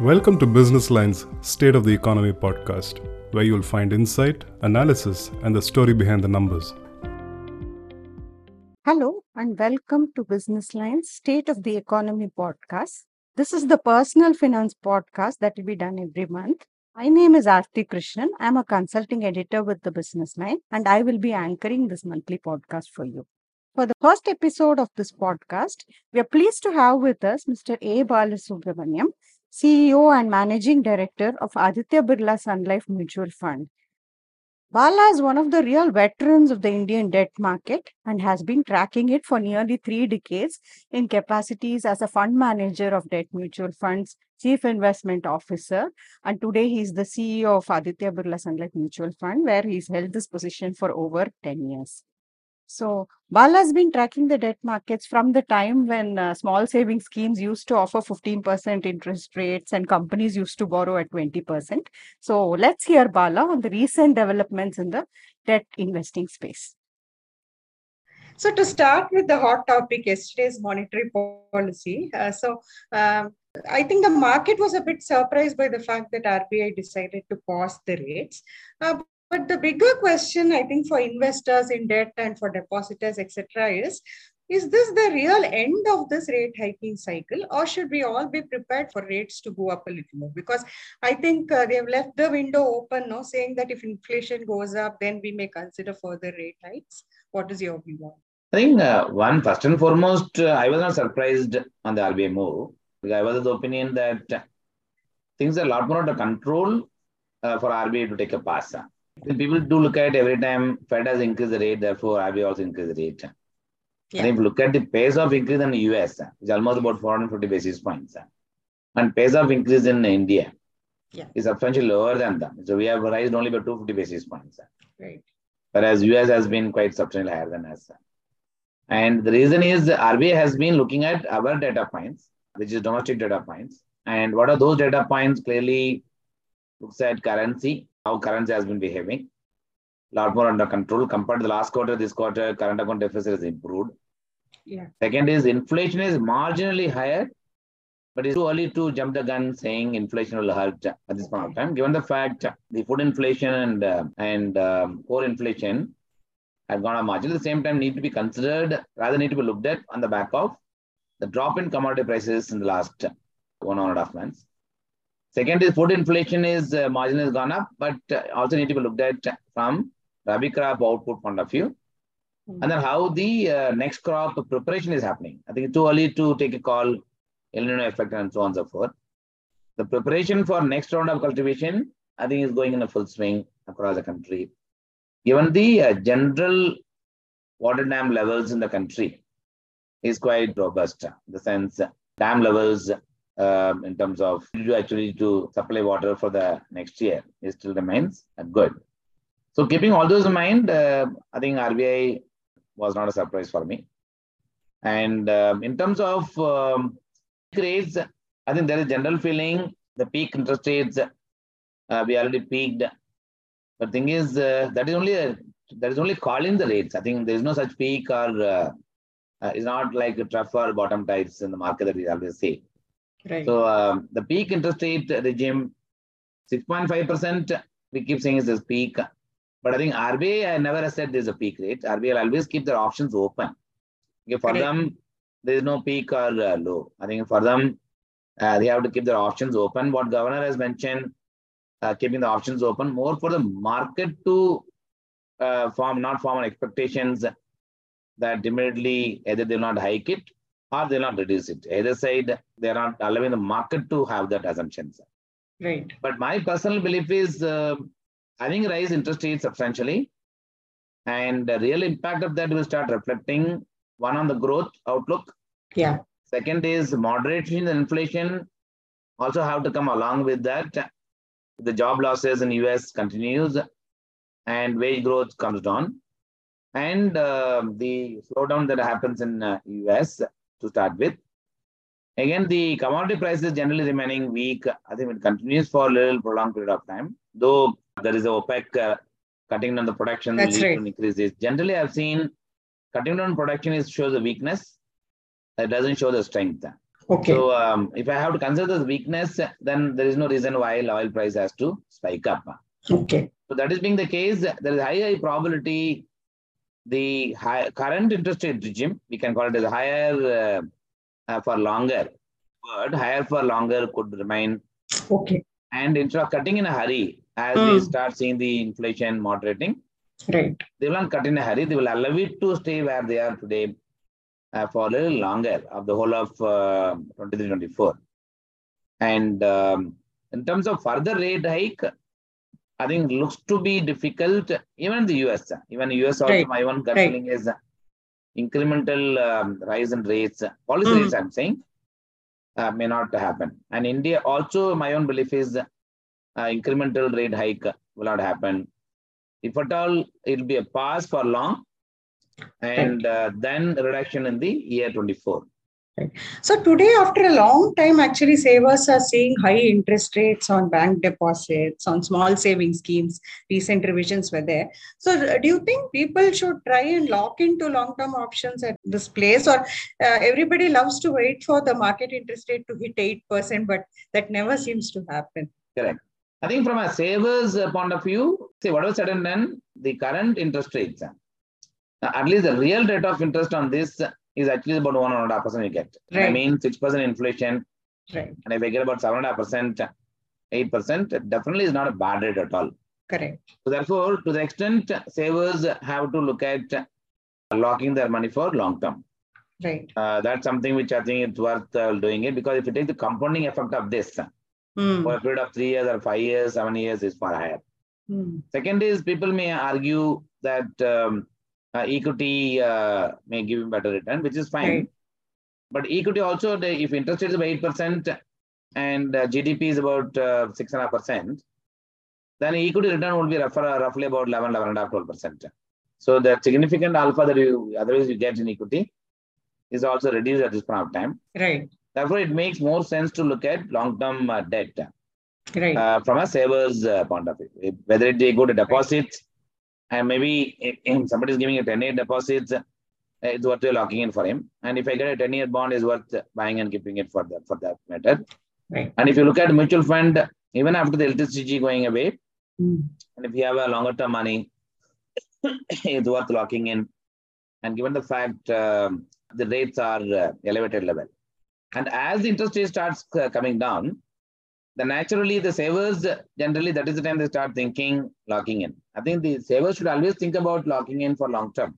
Welcome to Businessline's State of the Economy podcast, where you'll find insight, analysis, and the story behind the numbers. Hello, and welcome to Businessline's State of the Economy podcast. This is the personal finance podcast that will be done every month. My name is Aarati Krishnan. I'm a consulting editor with the Businessline, and I will be anchoring this monthly podcast for you. For the first episode of this podcast, we are pleased to have with us Mr. A. Balasubramanian, CEO and Managing Director of Aditya Birla Sun Life Mutual Fund. Bala is one of the real veterans of the Indian debt market and has been tracking it for nearly three decades in capacities as a fund manager of debt mutual funds, chief investment officer, and today he is the CEO of Aditya Birla Sun Life Mutual Fund, where he's held this position for over 10 years. So Bala has been tracking the debt markets from the time when uh, small saving schemes used to offer 15% interest rates and companies used to borrow at 20%. So let's hear Bala on the recent developments in the debt investing space. So to start with the hot topic, yesterday's monetary policy. Uh, so um, I think the market was a bit surprised by the fact that RBI decided to pause the rates. Uh, but the bigger question, I think, for investors in debt and for depositors, etc., is is this the real end of this rate hiking cycle, or should we all be prepared for rates to go up a little more? Because I think uh, they have left the window open, no, saying that if inflation goes up, then we may consider further rate hikes. What is your view on? I think uh, one first and foremost, uh, I was not surprised on the RBI move. I was of the opinion that things are a lot more under control uh, for RBI to take a pass. People do look at every time Fed has increased the rate, therefore RBI also increased the rate. Yeah. And if you look at the pace of increase in the US, it's almost about 450 basis points. And pace of increase in India yeah. is substantially lower than them. So we have raised only by 250 basis points. Right. Whereas US has been quite substantially higher than us. And the reason is RBI has been looking at our data points, which is domestic data points. And what are those data points? Clearly looks at currency, how currency has been behaving. A lot more under control compared to the last quarter. This quarter, current account deficit has improved. Yeah. Second is inflation is marginally higher, but it's too early to jump the gun saying inflation will hurt at this point of time. Given the fact the food inflation and uh, and um, core inflation have gone up marginally, at the same time need to be considered, rather need to be looked at on the back of the drop in commodity prices in the last one and a half months. Second is food inflation is uh, marginally has gone up, but uh, also need to be looked at from Rabi crop output point of view. Mm-hmm. And then how the uh, next crop preparation is happening. I think it's too early to take a call, El Nino effect and so on and so forth. The preparation for next round of cultivation, I think is going in a full swing across the country. Given the uh, general water dam levels in the country is quite robust. In the sense, dam levels um, in terms of actually to supply water for the next year, it still remains good. So keeping all those in mind, uh, I think RBI was not a surprise for me. And um, in terms of um, rates, I think there is general feeling the peak interest rates uh, we already peaked. But thing is, uh, that is only a, that is only calling the rates. I think there is no such peak or uh, uh, it's not like a trough or bottom types in the market that we always say. Right. So um, the peak interest rate regime, 6.5%, we keep saying is this peak. But I think RBI I never said there's a peak rate. RBI will always keep their options open. Okay, for them, there is no peak or uh, low. I think for them, uh, they have to keep their options open. What governor has mentioned, uh, keeping the options open more for the market to uh, form, not form on expectations that immediately either they will not hike it or they'll not reduce it. Either side, they're not allowing the market to have that assumptions. Right. But my personal belief is, uh, I think rise interest rates substantially, and the real impact of that will start reflecting one on the growth outlook. Yeah. Second is moderation in inflation. Also have to come along with that. The job losses in US continues, and wage growth comes down, and uh, the slowdown that happens in uh, US to start with. Again, the commodity prices generally remaining weak. I think it continues for a little prolonged period of time, though there is a OPEC uh, cutting down the production That's lead right. to increases. Generally, I've seen cutting down production is shows a weakness. It doesn't show the strength. Okay. So um, if I have to consider the weakness, then there is no reason why oil price has to spike up. okay. So that is being the case, there is high, high probability the high, current interest rate regime, we can call it as higher uh, uh, for longer. But higher for longer could remain. Okay. And instead of cutting in a hurry, as we Hmm. start seeing the inflation moderating, Right. they will not cut in a hurry. They will allow it to stay where they are today uh, for a little longer of the whole of uh, 23, 24. And um, in terms of further rate hike, I think looks to be difficult even in the US. Even US also, Right. my own gut Right. feeling is incremental um, rise in rates, policy Mhm. rates, I'm saying, uh, may not happen. And India also, my own belief is uh, incremental rate hike will not happen. If at all, it'll be a pause for long and uh, then reduction in the year 24. So today, after a long time, actually savers are seeing high interest rates on bank deposits, on small saving schemes. Recent revisions were there. So uh, do you think people should try and lock into long-term options at this place or uh, everybody loves to wait for the market interest rate to hit 8%, but that never seems to happen? Correct. I think from a saver's uh, point of view, say whatever said and done, the current interest rates, at least the real rate of interest on this is actually about one and a half percent you get. And I mean, six percent inflation, Right. and if I get about seven and a half percent, eight percent, definitely is not a bad rate at all. Correct. So therefore, to the extent savers have to look at locking their money for long term. Right. Uh, that's something which I think it's worth uh, doing it because if you take the compounding effect of this Hmm. for a period of three years or five years, seven years is far higher. Hmm. Second is people may argue that um, uh, equity uh, may give you better return, which is fine. Right. But equity also, the, if interest rate is about eight percent and uh, GDP is about uh, six and a half percent, then equity return would be rough, roughly about 11, 11 and 12 percent. So the significant alpha that you otherwise you get in equity is also reduced at this point of time. Right. Therefore, it makes more sense to look at long-term uh, debt Right. uh, from a saver's uh, point of view. Whether it they go to deposits and maybe if, if somebody is giving a 10 year deposits, uh, it's worth locking in for him. And if I get a 10 year bond, is worth buying and keeping it for that for that matter. Right. And if you look at mutual fund, even after the LTCG going away, Hmm. and if you have a longer term money, it's worth locking in. And given the fact um, the rates are uh, elevated level, and as the interest rate starts uh, coming down, then naturally the savers generally that is the time they start thinking locking in. I think the savers should always think about locking in for long term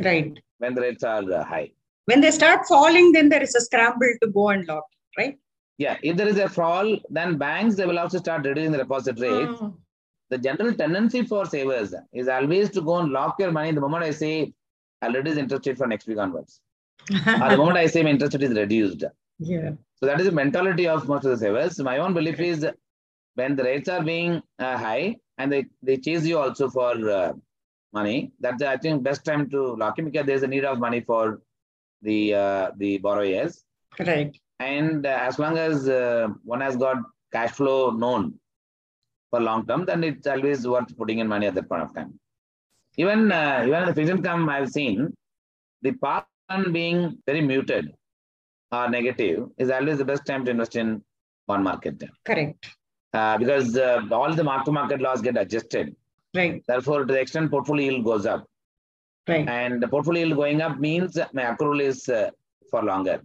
Right. when the rates are uh, high. When they start falling, then there is a scramble to go and lock, right? Yeah, if there is a fall, then banks they will also start reducing the deposit rates. Hmm. The general tendency for savers is always to go and lock your money the moment I say I'll reduce interest rate for next week onwards. or the moment I say my interest rate is reduced. Yeah. So that is the mentality of most of the savers. My own belief is when the rates are being uh, high and they, they chase you also for uh, money, that's I think best time to lock in because there's a need of money for the uh, the borrowers. Right. And uh, as long as uh, one has got cash flow known for long term, then it's always worth putting in money at that point of time. Even uh, even in the fixed income, I've seen the one being very muted or negative is always the best time to invest in bond market Correct. uh, because uh, all the mark to market laws get adjusted. Right. Therefore, to the extent portfolio yield goes up, Right. and the portfolio yield going up means my accrual is uh, for longer.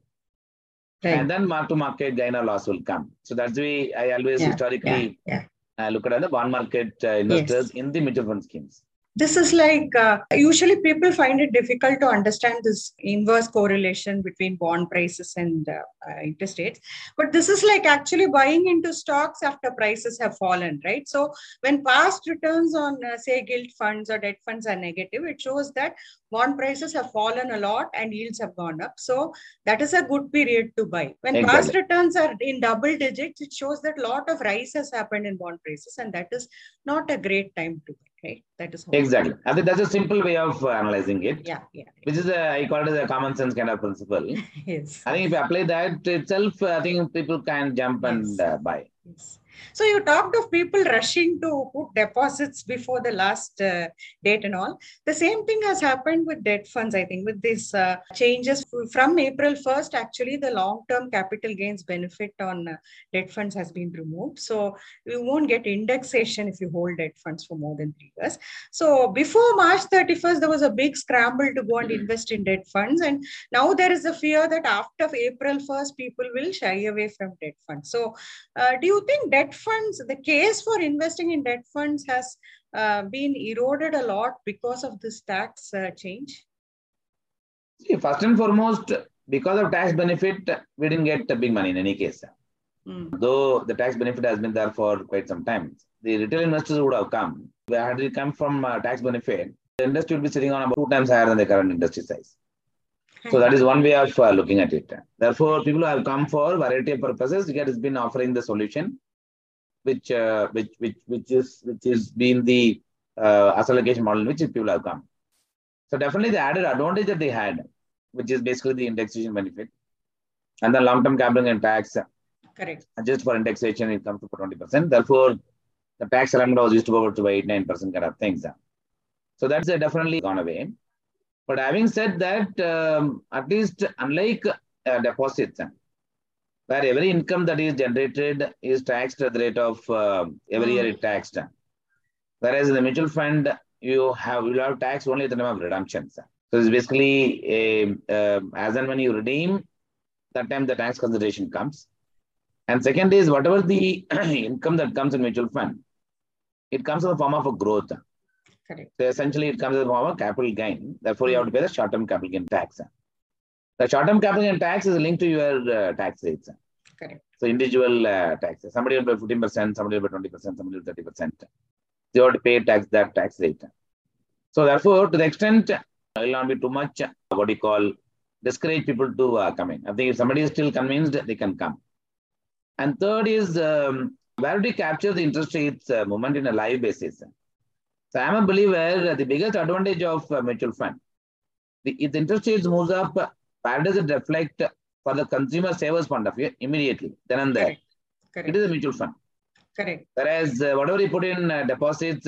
Right. and then mark to market gain or loss will come. So that's the way I always Yeah, historically yeah. Uh, look at the bond market uh, investors in the mutual fund schemes. This is like uh, usually people find it difficult to understand this inverse correlation between bond prices and uh, uh, interest rates. But this is like actually buying into stocks after prices have fallen right? So when past returns on uh, say gilt funds or debt funds are negative it shows that bond prices have fallen a lot and yields have gone up. So that is a good period to buy. When past returns are in double digits it shows that a lot of rise has happened in bond prices and that is not a great time to buy right that is Exactly. I think that's a simple way of uh, analyzing it, yeah yeah which is a, I call it as a common sense kind of principle. yes I think if you apply that itself, I think people can jump and uh, buy. Yes. So you talked of people rushing to put deposits before the last uh, date and all. The same thing has happened with debt funds, I think, with these uh, changes from April 1st. Actually, the long-term capital gains benefit on uh, debt funds has been removed. So you won't get indexation if you hold debt funds for more than three years. So before March 31st, there was a big scramble to go and invest in debt funds. And now there is a fear that after April 1st, people will shy away from debt funds. So uh, do you think debt funds, the case for investing in debt funds has uh, been eroded a lot because of this tax uh, change? See, first and foremost, because of tax benefit, we didn't get big money in any case. Mm. Though the tax benefit has been there for quite some time, the retail investors would have come. Where had it come from uh, tax benefit, the industry would be sitting on about two times higher than the current industry size. So that is one way of uh, looking at it. Therefore, people have come for variety of purposes. It has been offering the solution, which uh, which which which is which is been the uh, asset allocation model which people have come. So definitely the added advantage that they had, which is basically the indexation benefit, and the long-term capital and tax. Correct. Just for indexation, it comes to 20%. Therefore, the tax alignment was used to go to 8 9% kind of things. So that's definitely gone away. But having said that, um, at least unlike uh, deposits, where every income that is generated is taxed at the rate of uh, every year it taxed. Whereas in the mutual fund, you have you have tax only at the time of redemption. So it's basically a, uh, as and when you redeem, that time the tax consideration comes. And second is whatever the income that comes in mutual fund, it comes in the form of a growth. Correct. So essentially, it comes in the form of capital gain. Therefore, you have to pay the short-term capital gain tax. The short-term capital gain tax is linked to your uh, tax rates. Correct. So individual uh, taxes. Somebody will pay 15%, somebody will pay 20%, somebody will 30%. They have to pay tax that tax rate. So therefore, to the extent it will not be too much, what do you call, discourage people to uh, come in. I think if somebody is still convinced, they can come. And third is, um, where do you capture the interest rates uh, movement in a live basis? So I'm a believer the biggest advantage of uh, mutual fund, the, if the interest rates moves up, where does it reflect for the consumer savers point of view immediately, then and there. Correct. Correct. It is a mutual fund. Correct. Whereas uh, whatever you put in uh, deposits,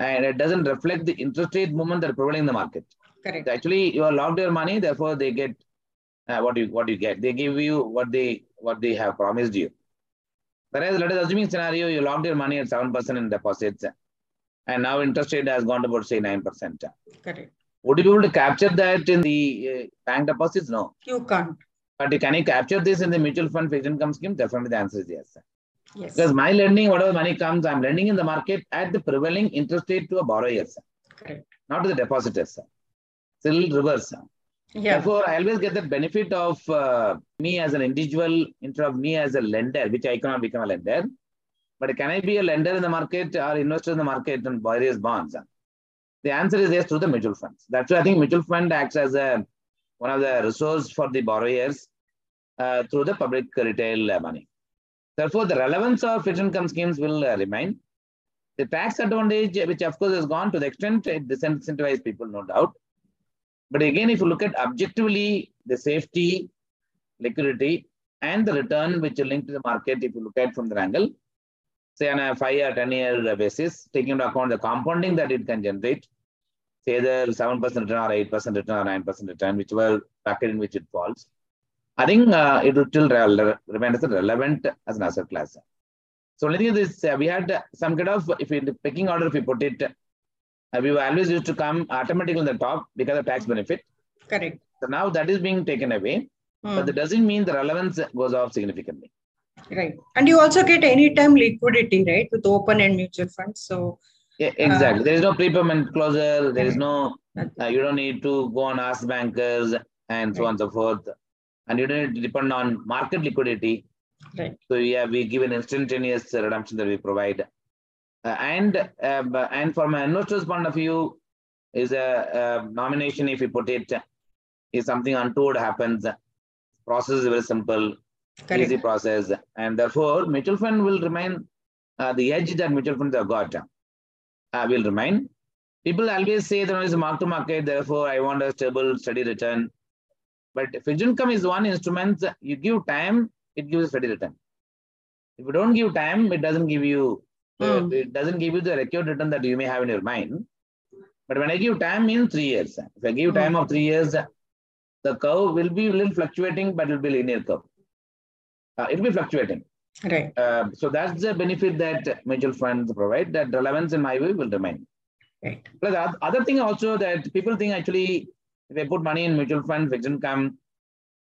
and it doesn't reflect the interest rate movement that are prevailing in the market. Correct. So actually, you are locked your money, therefore they get uh, what you what you get. They give you what they what they have promised you. Whereas let us assuming scenario, you locked your money at seven percent in deposits, and now interest rate has gone to about say nine percent. Correct. Would you be able to capture that in the uh, bank deposits? No. You can't. But can you capture this in the mutual fund fixed income scheme? Definitely the answer is yes. Yes. Because my lending, whatever money comes, I'm lending in the market at the prevailing interest rate to a borrower, Correct. not to the depositors. It's a little reverse. Yeah. Therefore, I always get the benefit of uh, me as an individual instead of me as a lender, which I cannot become a lender. But can I be a lender in the market or investor in the market on various bonds? The answer is yes through the mutual funds. That's why I think mutual fund acts as a one of the resource for the borrowers uh, through the public retail uh, money. Therefore, the relevance of fixed income schemes will uh, remain. The tax advantage, which of course has gone to the extent it disincentivizes people, no doubt. But again, if you look at objectively the safety, liquidity, and the return which are linked to the market, if you look at from the angle, say on a five or 10 year basis, taking into account the compounding that it can generate, say either 7% return or 8% return or 9% return, whichever bracket in which it falls. I think uh, it will still re remain as relevant as an asset class. So only thing is uh, we had some kind of, if in the picking order, if we put it, uh, we were always used to come automatically on the top because of tax benefit. Correct. So now that is being taken away, Hmm. but that doesn't mean the relevance goes off significantly. Right. And you also get anytime liquidity, right, with open and mutual funds. So Yeah, exactly. there is no prepayment closure. There is no, uh, you don't need to go and ask bankers and so on and so forth. And you don't need to depend on market liquidity. right. So yeah, we give an instantaneous redemption that we provide. Uh, and uh, and from an investor's point of view, is a, a nomination if you put it is something untoward happens. Process is very simple, Correct. easy process, and therefore mutual fund will remain uh, the edge that mutual funds have got uh, will remain. People always say there is a mark to market, therefore I want a stable, steady return. But fixed income is one instrument. You give time, it gives steady return. If you don't give time, it doesn't give you uh, Mm. it doesn't give you the record return that you may have in your mind. But when I give time in three years, if I give Mm. time of three years, the curve will be a little fluctuating, but it will be linear curve. Uh, it will be fluctuating. Right. Uh, so that's the benefit that mutual funds provide. That relevance, in my view, will remain. Right. Plus, the other thing also that people think actually, if I put money in mutual fund, fixed income,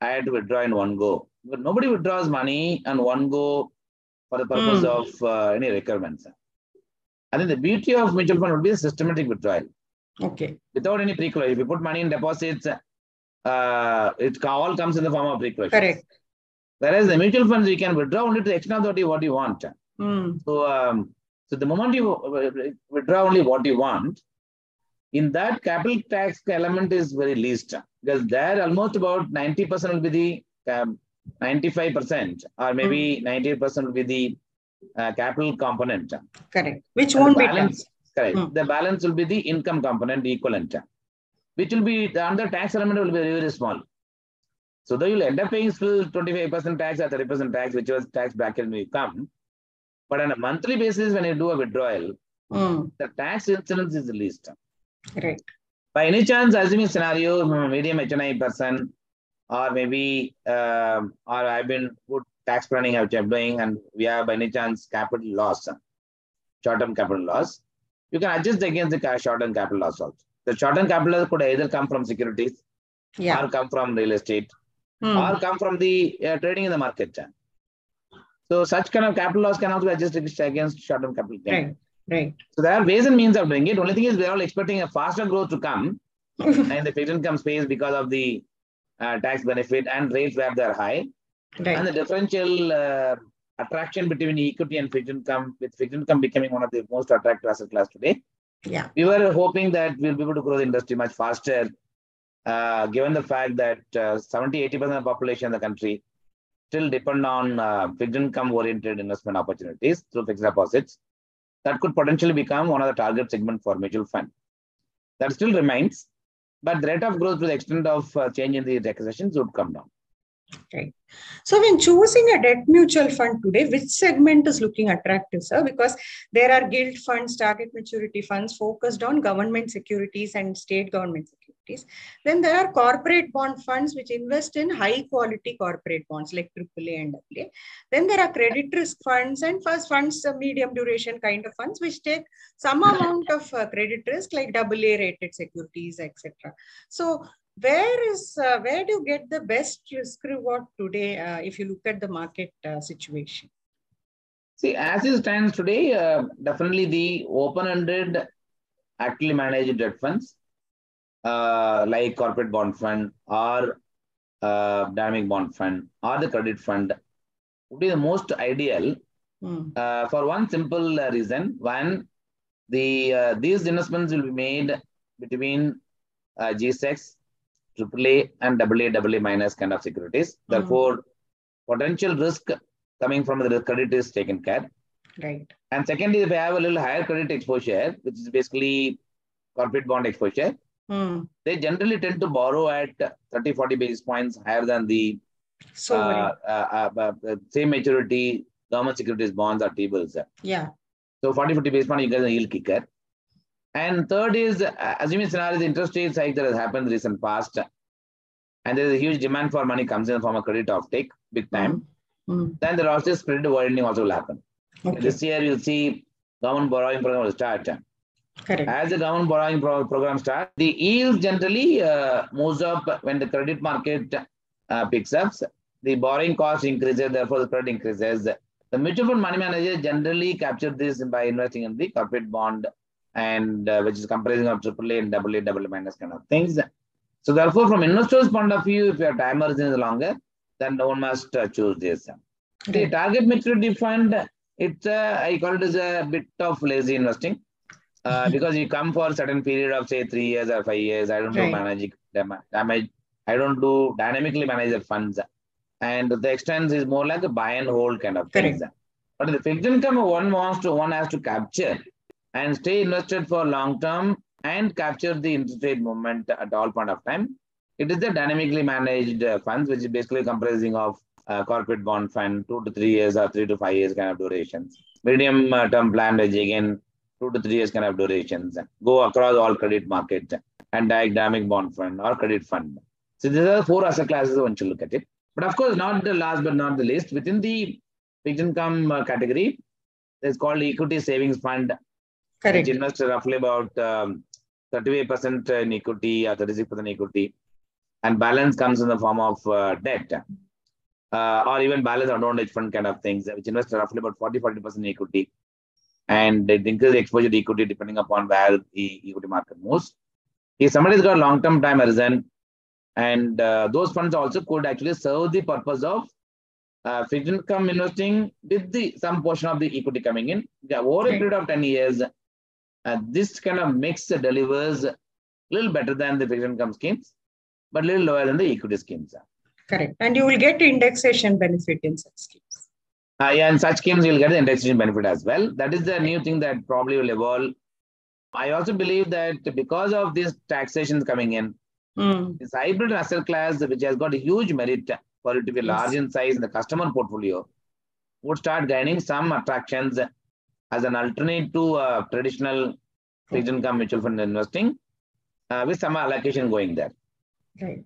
I had to withdraw in one go. But nobody withdraws money on one go for the purpose Hmm. of uh, any requirements. I think the beauty of mutual fund would be a systematic withdrawal Okay. without any precaution. If you put money in deposits, uh, it all comes in the form of precaution. Correct. Whereas the mutual funds, you can withdraw only to the extent of what you, want. Mm. So, um, so the moment you withdraw only what you want, in that capital tax element is very least because there almost about 90% will be the um, 95% or maybe 98% will be the uh, capital component. Correct. Which And won't be balance, taxed. correct. Hmm. The balance will be the income component equivalent, which will be the other tax element will be very, very small. So though you'll end up paying still 25% tax or 30% tax, which was tax bracket when you come. But on a monthly basis, when you do a withdrawal, Mm. the tax incidence is the least. Right. By any chance, assuming scenario, mm, medium HNI person, or maybe, um, or I've been good tax planning which I'm doing, and we have by any chance capital loss, short-term capital loss, you can adjust against the short-term capital loss also. The short-term capital loss could either come from securities, Yeah. or come from real estate, Mm. or come from the uh, trading in the market. So such kind of capital loss can also be adjusted against short-term capital gain. Right. Right. So there are ways and means of doing it. Only thing is we're all expecting a faster growth to come in the fixed income space because of the uh, tax benefit and rates where they're high. And the differential uh, attraction between equity and fixed income, with fixed income becoming one of the most attractive asset class today. Yeah. We were hoping that we'll be able to grow the industry much faster, uh, given the fact that uh, 70 80% of the population in the country still depend on uh, fixed income oriented investment opportunities through fixed deposits. That could potentially become one of the target segment for mutual fund. That still remains, but the rate of growth to the extent of uh, change in the requisitions would come down. Right. So when choosing a debt mutual fund today, which segment is looking attractive, sir? Because there are gilt funds, target maturity funds focused on government securities and state government securities. Then there are corporate bond funds which invest in high quality corporate bonds like AAA and AA. Then there are credit risk funds and first funds, uh, medium duration kind of funds which take some amount of uh, credit risk like AA rated securities, etc. So where is uh, where do you get the best risk reward today uh, if you look at the market uh, situation See, as it stands today, uh, definitely the open-ended, actively managed debt funds, uh, like corporate bond fund or uh, dynamic bond fund or the credit fund, would be the most ideal Hmm. uh, for one simple uh, reason. One, the uh, these investments will be made between uh, G-Secs, AAA, and AA, AA minus kind of securities. Hmm. Therefore, potential risk coming from the credit is taken care. right And secondly, if I have a little higher credit exposure, which is basically corporate bond exposure, Hmm. they generally tend to borrow at 30, 40 basis points higher than the so uh, uh, uh, uh, same maturity government securities bonds or T-bills. yeah So 40, 50 basis point, you get a yield kicker. And third is, uh, assuming scenario, the interest rate hike that has happened in the recent past, and there is a huge demand for money comes in from a credit offtake, big time, Hmm. then there also spread widening also will happen. okay This year, you'll see government borrowing program will start. Correct As the government borrowing pro- program starts, the yield generally uh, moves up when the credit market uh, picks up. The borrowing cost increases, therefore the credit increases. The mutual fund money manager generally capture this by investing in the corporate bond and uh, which is comprising of AAA and AA, AA minus kind of things. So therefore, from investor's point of view, if your time horizon is longer, then one must uh, choose this. The target maturity fund, it's a, I call it as a bit of lazy investing. Uh, because you come for a certain period of say three years or five years, I don't do Right. managing dam- damage, I don't do dynamically manage the funds. And the extent is more like a buy and hold kind of things. But the fixed income one wants to one has to capture and stay invested for long term and capture the interest rate movement at all point of time. It is the dynamically managed uh, funds, which is basically comprising of uh, corporate bond fund, two to three years or three to five years kind of durations. Medium uh, term plan is again two to three years kind of durations. Go across all credit market and dynamic bond fund or credit fund. So these are four asset classes once you look at it. But of course, not the last but not the least, within the fixed income uh, category, it's called equity savings fund, Correct. which invests roughly about um, 38% in equity or 36% equity. And balance comes in the form of uh, debt uh, or even balanced advantage fund kind of things, which invests roughly about 40 40% equity. And it increases exposure to equity depending upon where the equity market moves. If somebody's got long term time horizon, and uh, those funds also could actually serve the purpose of uh, fixed income investing with the some portion of the equity coming in. Yeah, over a period of 10 years, uh, this kind of mix delivers a little better than the fixed income schemes, but a little lower than the equity schemes. Correct. And you will get indexation benefit in such schemes. Uh, yeah, in such schemes, you'll get the indexation benefit as well. That is the new thing that probably will evolve. I also believe that because of these taxations coming in, Mm. this hybrid asset class, which has got a huge merit for it to be Yes. large in size in the customer portfolio, would start gaining some attractions as an alternate to uh, traditional fixed income mutual fund investing, uh, with some allocation going there. Right.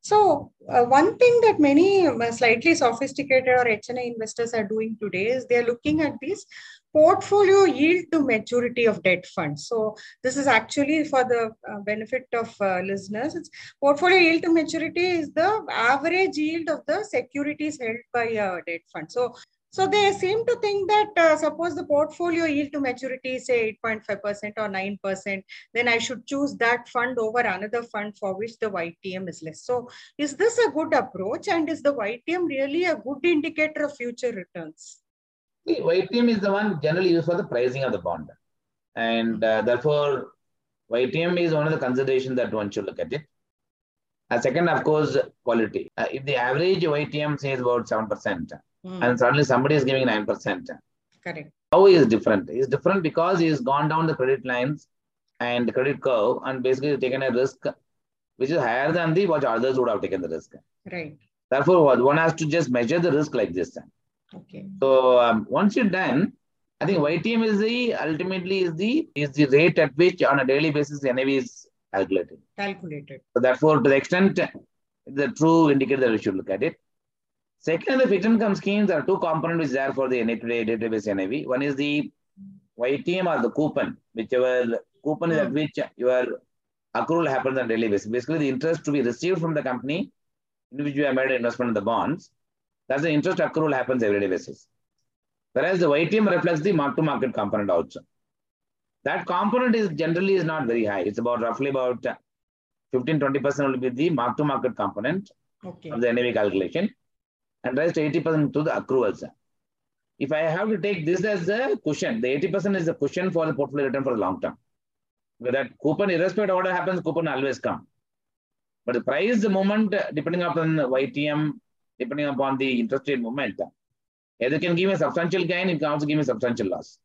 So, uh, one thing that many uh, slightly sophisticated or HNI investors are doing today is they're looking at this portfolio yield to maturity of debt funds. So, this is actually for the uh, benefit of uh, listeners. It's portfolio yield to maturity is the average yield of the securities held by a debt fund. So, so they seem to think that uh, suppose the portfolio yield to maturity is say 8.5% or 9%, then I should choose that fund over another fund for which the YTM is less. So, is this a good approach? And is the YTM really a good indicator of future returns? See, YTM is the one generally used for the pricing of the bond. And uh, therefore, YTM is one of the considerations that one should look at it. A second, of course, quality. Uh, if the average YTM says about 7%, Hmm, and suddenly somebody is giving 9%, correct. how he is different? Is different because he has gone down the credit lines and the credit curve and basically taken a risk which is higher than the what others would have taken the risk. Right. Therefore, what- one has to just measure the risk like this. Okay. So um, once you're done, I think YTM is the ultimately is the is the rate at which on a daily basis the NAV is calculated. Calculated. So therefore, to the extent the true indicator that we should look at it. Second, the fixed income schemes are two components which are for the day-to-day database NAV. One is the YTM or the coupon, whichever coupon is at Hmm. which your accrual happens on a daily basis. Basically, the interest to be received from the company in which you have made an investment in the bonds. That's the interest accrual happens every day basis. Whereas the YTM reflects the mark-to-market component also. That component is generally is not very high. It's about roughly about 15-20% will be the mark-to-market component Okay. of the NAV calculation, and rest 80% to the accruals. If I have to take this as a cushion, the 80% is a cushion for the portfolio return for the long term. With that coupon, irrespective of what happens, coupon always come. But the price the moment, depending upon the YTM, depending upon the interest rate movement, either can give me a substantial gain, it can also give me substantial loss.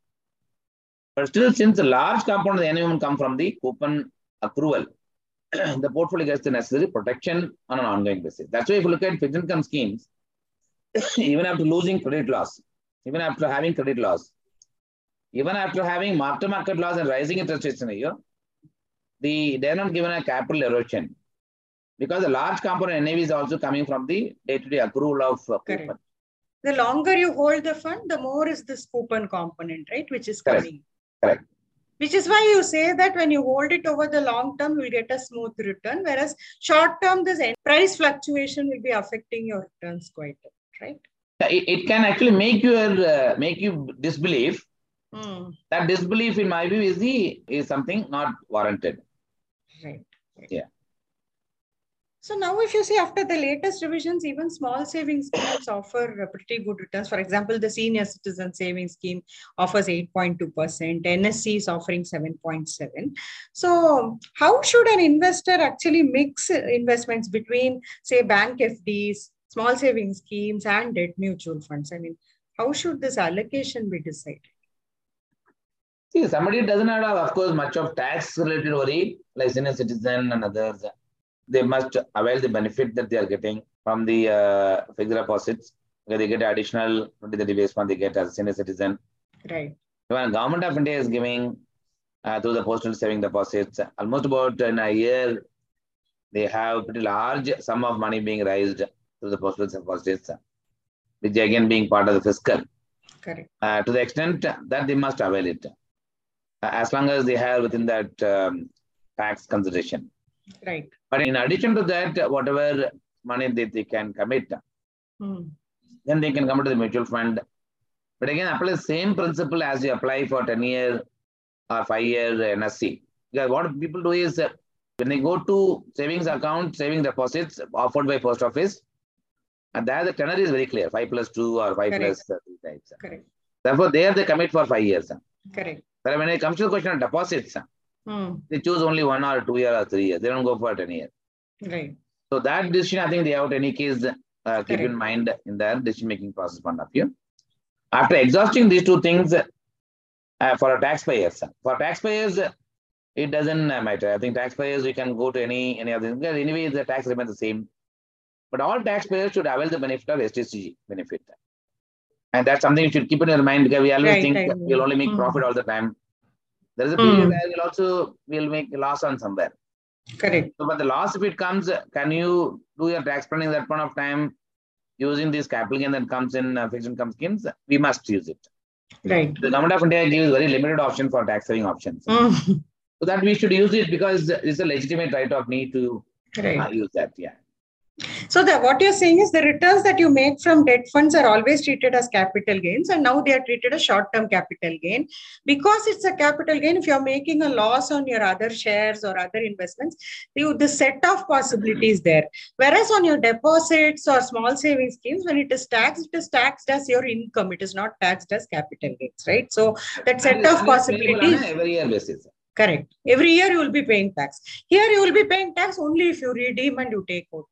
But still, since a large component of the will come from the coupon accrual, the portfolio gets the necessary protection on an ongoing basis. That's why if you look at fixed income schemes, even after losing credit loss, even after having credit loss, even after having mark-to-market loss and rising interest rates in a year, the they're not given a capital erosion because the large component NAV is also coming from the day-to-day accrual of uh, Correct. coupon. The longer you hold the fund, the more is this coupon component, right? Which is Correct. coming. Correct. Which is why you say that when you hold it over the long term, you'll get a smooth return, whereas short term, this price fluctuation will be affecting your returns quite a bit, right? It, it can actually make your uh, make you disbelieve. Hmm, That disbelief, in my view, is the is something not warranted. Right. right. Yeah. So now, if you see after the latest revisions, even small savings schemes offer pretty good returns. For example, the senior citizen savings scheme offers 8.2%, NSC is offering 7.7. So, how should an investor actually mix investments between, say, bank FDs, small savings schemes, and debt mutual funds? I mean, how should this allocation be decided? See, somebody doesn't have, of course, much of tax related worry, like senior citizen and others. They must avail the benefit that they are getting. from the uh, fixed deposits. They get additional 20 30 basis point they get as a senior citizen. Right. Even government of India is giving uh, through the postal saving deposits almost about in a year they have a pretty large sum of money being raised through the postal deposits, which again being part of the fiscal. Correct. Uh, to the extent that they must avail it, uh, as long as they have within that um, tax consideration. Right. But in addition to that, whatever money that they can commit, Hmm. then they can come to the mutual fund. But again, apply the same principle as you apply for 10 year or 5 year NSC. Because what people do is uh, when they go to savings account, saving deposits offered by post office, and there the tenor is very clear 5 plus 2 or 5 Correct. uh, 3 types. Correct. Therefore, there they commit for 5 years. Correct. But when it comes to the question of deposits, Hmm. they choose only one or two year or three years. They don't go for 10 years. Right. So that decision, I think they have, any case, uh, keep in mind in their decision-making process point of view. After exhausting these two things, uh, for a taxpayers, for taxpayers, it doesn't matter. I think taxpayers, you can go to any any other because anyway the tax remains the same. But all taxpayers should avail the benefit of STCG benefit, and that's something you should keep in your mind because we always Right, think right. we'll only make Mm. profit all the time. There is a period Mm. where we'll also will make a loss on somewhere. Correct. So, but the loss, if it comes, can you do your tax planning at that point of time using this capital gain that comes in uh, fixed income schemes? We must use it. Right. The government of India gives very limited option for tax saving options. Hmm. So that we should use it because it's a legitimate right of me to uh, use that. Yeah. So the what you're saying is the returns that you make from debt funds are always treated as capital gains, and now they are treated as short-term capital gain because it's a capital gain. If you're making a loss on your other shares or other investments, you the set of possibilities there. Whereas on your deposits or small savings schemes, when it is taxed, it is taxed as your income. It is not taxed as capital gains, right? So that set And of it's payable on possibilities. every year basis. Correct. Every year you will be paying tax. Here you will be paying tax only if you redeem and you take out.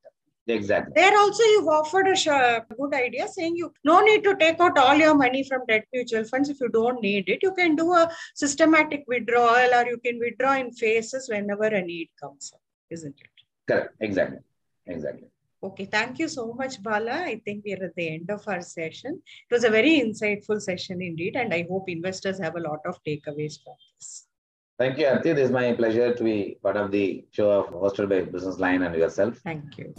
Exactly. There also you've offered a sh- good idea saying you no need to take out all your money from debt mutual funds if you don't need it. You can do a systematic withdrawal or you can withdraw in phases whenever a need comes up, isn't it? Correct. Exactly. Exactly. Okay, thank you so much, Bala. I think we are at the end of our session. It was a very insightful session indeed, and I hope investors have a lot of takeaways from this. Thank you, Aarati. It is my pleasure to be part of the show of hosted by Businessline and yourself. Thank you.